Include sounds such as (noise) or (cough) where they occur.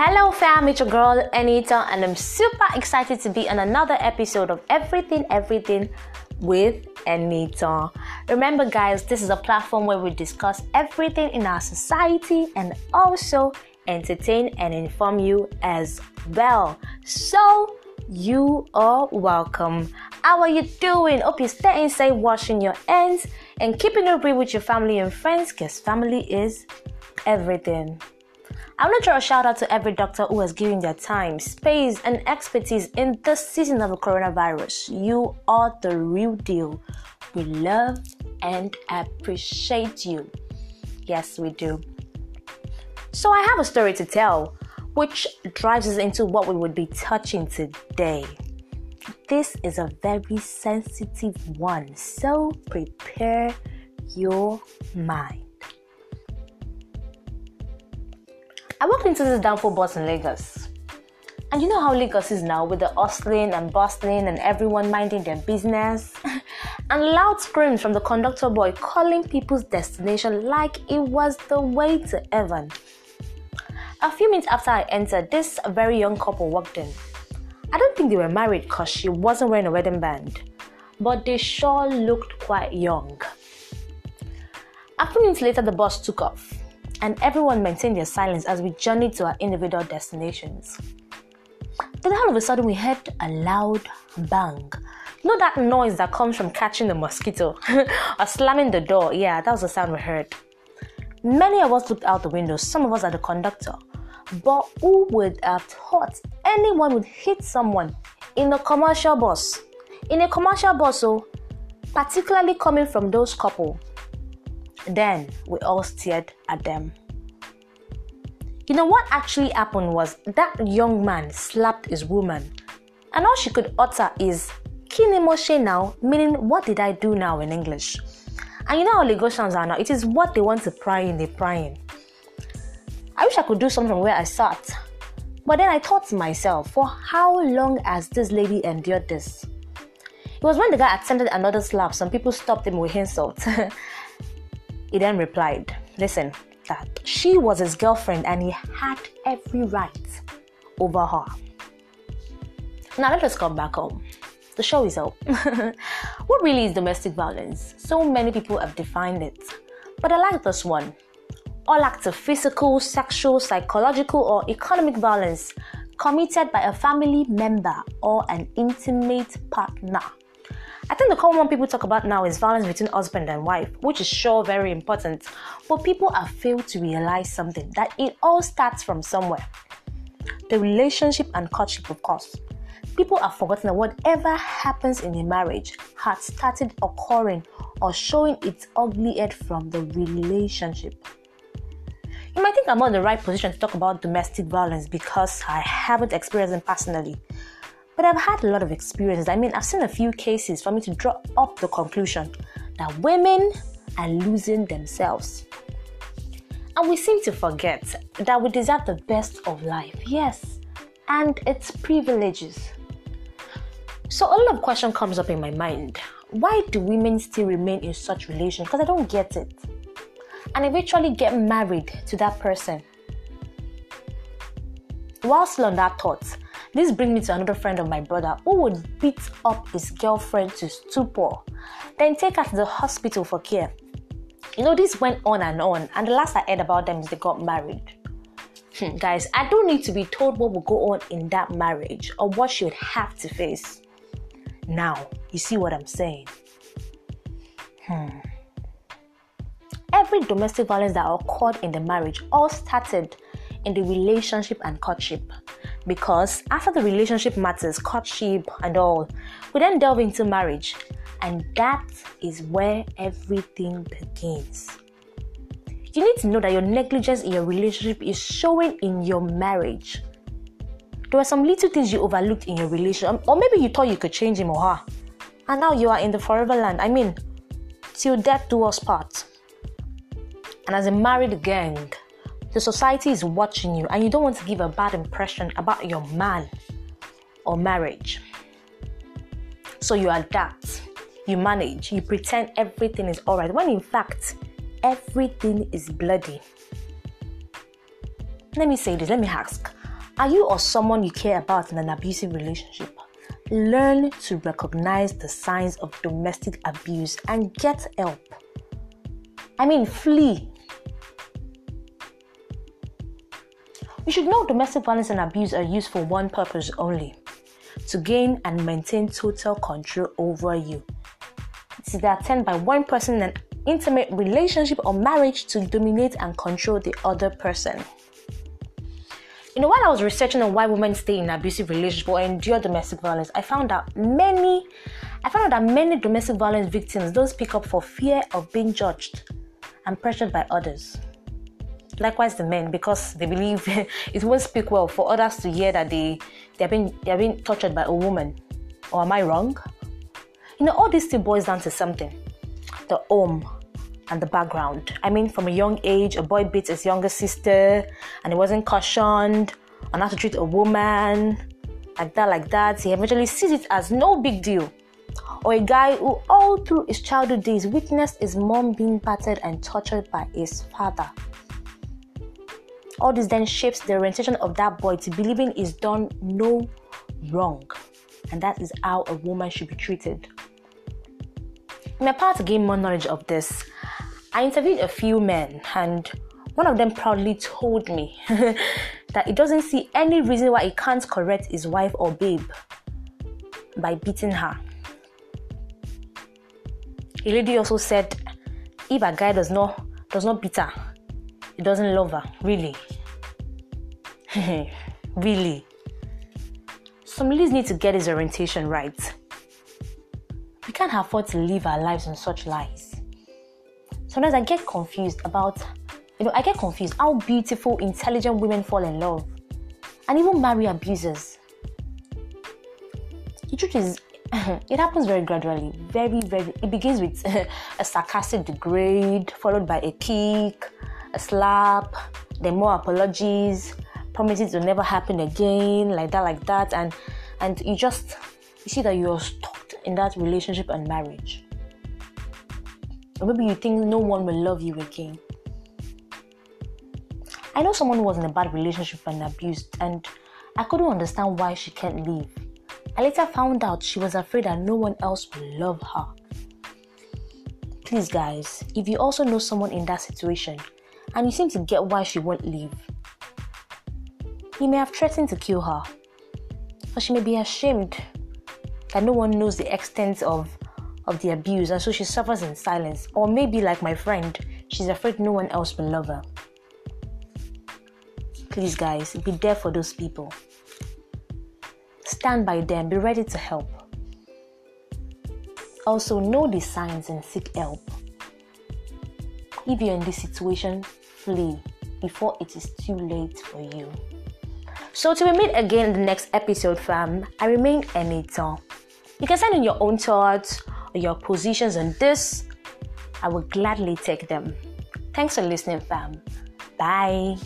Hello, fam, it's your girl Anita, and I'm super excited to be on another episode of Everything, Everything with Anita. Remember, guys, this is a platform where we discuss everything in our society and also entertain and inform you as well. So, you are welcome. How are you doing? Hope you're staying safe, washing your hands, and keeping it real with your family and friends because family is everything. I want to throw a shout out to every doctor who has given their time, space, and expertise in this season of the coronavirus. You are the real deal. We love and appreciate you. Yes, we do. So, I have a story to tell, which drives us into what we would be touching today. This is a very sensitive one, so prepare your mind. I walked into this danfo bus in Lagos. And you know how Lagos is now with the hustling and bustling and everyone minding their business? (laughs) and loud screams from the conductor boy calling people's destination like it was the way to heaven. A few minutes after I entered, this very young couple walked in. I don't think they were married because she wasn't wearing a wedding band, but they sure looked quite young. A few minutes later, the bus took off and everyone maintained their silence as we journeyed to our individual destinations. Then all of a sudden we heard a loud bang. You know that noise that comes from catching the mosquito (laughs) or slamming the door? Yeah, that was the sound we heard. Many of us looked out the window, some of us at the conductor. But who would have thought anyone would hit someone in a commercial bus? In a commercial bus, so oh, particularly coming from those couple then we all stared at them. You know what actually happened was that young man slapped his woman, and all she could utter is Kinimoshe now, meaning what did I do now in English? And you know how Lagosians are now, it is what they want to pry in, they prying. I wish I could do something where I sat. But then I thought to myself, for how long has this lady endured this? It was when the guy attempted another slap, some people stopped him with insults. (laughs) He then replied, Listen, that she was his girlfriend and he had every right over her. Now let us come back home. The show is up. (laughs) what really is domestic violence? So many people have defined it. But I like this one. All acts of physical, sexual, psychological, or economic violence committed by a family member or an intimate partner I think the common one people talk about now is violence between husband and wife, which is sure very important. But people have failed to realize something that it all starts from somewhere. The relationship and courtship, of course. People have forgotten that whatever happens in a marriage had started occurring or showing its ugly head from the relationship. You might think I'm not in the right position to talk about domestic violence because I haven't experienced it personally. But I've had a lot of experiences. I mean, I've seen a few cases for me to draw up the conclusion that women are losing themselves. And we seem to forget that we deserve the best of life, yes, and its privileges. So a lot of question comes up in my mind. Why do women still remain in such relations? Because I don't get it. And eventually get married to that person. Whilst on that thought, this brings me to another friend of my brother who would beat up his girlfriend to stupor, then take her to the hospital for care. You know, this went on and on, and the last I heard about them is they got married. Hmm, guys, I don't need to be told what will go on in that marriage or what she would have to face. Now, you see what I'm saying? Hmm. Every domestic violence that occurred in the marriage all started in the relationship and courtship because after the relationship matters, courtship and all, we then delve into marriage, and that is where everything begins. You need to know that your negligence in your relationship is showing in your marriage. There were some little things you overlooked in your relationship, or maybe you thought you could change him or her, and now you are in the forever land. I mean, till death do us part. And as a married gang, the society is watching you and you don't want to give a bad impression about your man or marriage. So you adapt, you manage, you pretend everything is alright when in fact everything is bloody. Let me say this, let me ask Are you or someone you care about in an abusive relationship? Learn to recognize the signs of domestic abuse and get help. I mean, flee. You should know domestic violence and abuse are used for one purpose only to gain and maintain total control over you. It is the attempt by one person in an intimate relationship or marriage to dominate and control the other person. You know, while I was researching on why women stay in abusive relationships or endure domestic violence, I found out many, I found out that many domestic violence victims don't speak up for fear of being judged and pressured by others. Likewise, the men, because they believe (laughs) it won't speak well for others to hear that they they are being they are being tortured by a woman. Or am I wrong? You know, all these still boils down to something: the home and the background. I mean, from a young age, a boy beats his younger sister, and he wasn't cautioned on how to treat a woman like that, like that. He eventually sees it as no big deal. Or a guy who, all through his childhood days, witnessed his mom being battered and tortured by his father. All this then shapes the orientation of that boy to believing he's done no wrong, and that is how a woman should be treated. In my part to gain more knowledge of this, I interviewed a few men, and one of them proudly told me (laughs) that he doesn't see any reason why he can't correct his wife or babe by beating her. A lady also said, if a guy does not does not beat her, he doesn't love her. Really, (laughs) really. Some ladies need to get his orientation right. We can't afford to live our lives on such lies sometimes I get confused about, you know, I get confused how beautiful, intelligent women fall in love and even marry abusers. The truth is, (laughs) it happens very gradually, very, very. It begins with (laughs) a sarcastic degrade, followed by a kick, a slap, then more apologies, promises to never happen again, like that, like that, and and you just you see that you're stuck in that relationship and marriage. Or maybe you think no one will love you again. I know someone who was in a bad relationship and abused, and I couldn't understand why she can't leave. I later found out she was afraid that no one else will love her. Please, guys, if you also know someone in that situation and you seem to get why she won't leave, he may have threatened to kill her, or she may be ashamed that no one knows the extent of of the abuse and so she suffers in silence. Or maybe, like my friend, she's afraid no one else will love her. Please, guys, be there for those people. Stand by them, be ready to help. Also, know the signs and seek help. If you're in this situation, before it is too late for you. So, to we meet again in the next episode, fam, I remain Anita. You can send in your own thoughts or your positions on this, I will gladly take them. Thanks for listening, fam. Bye.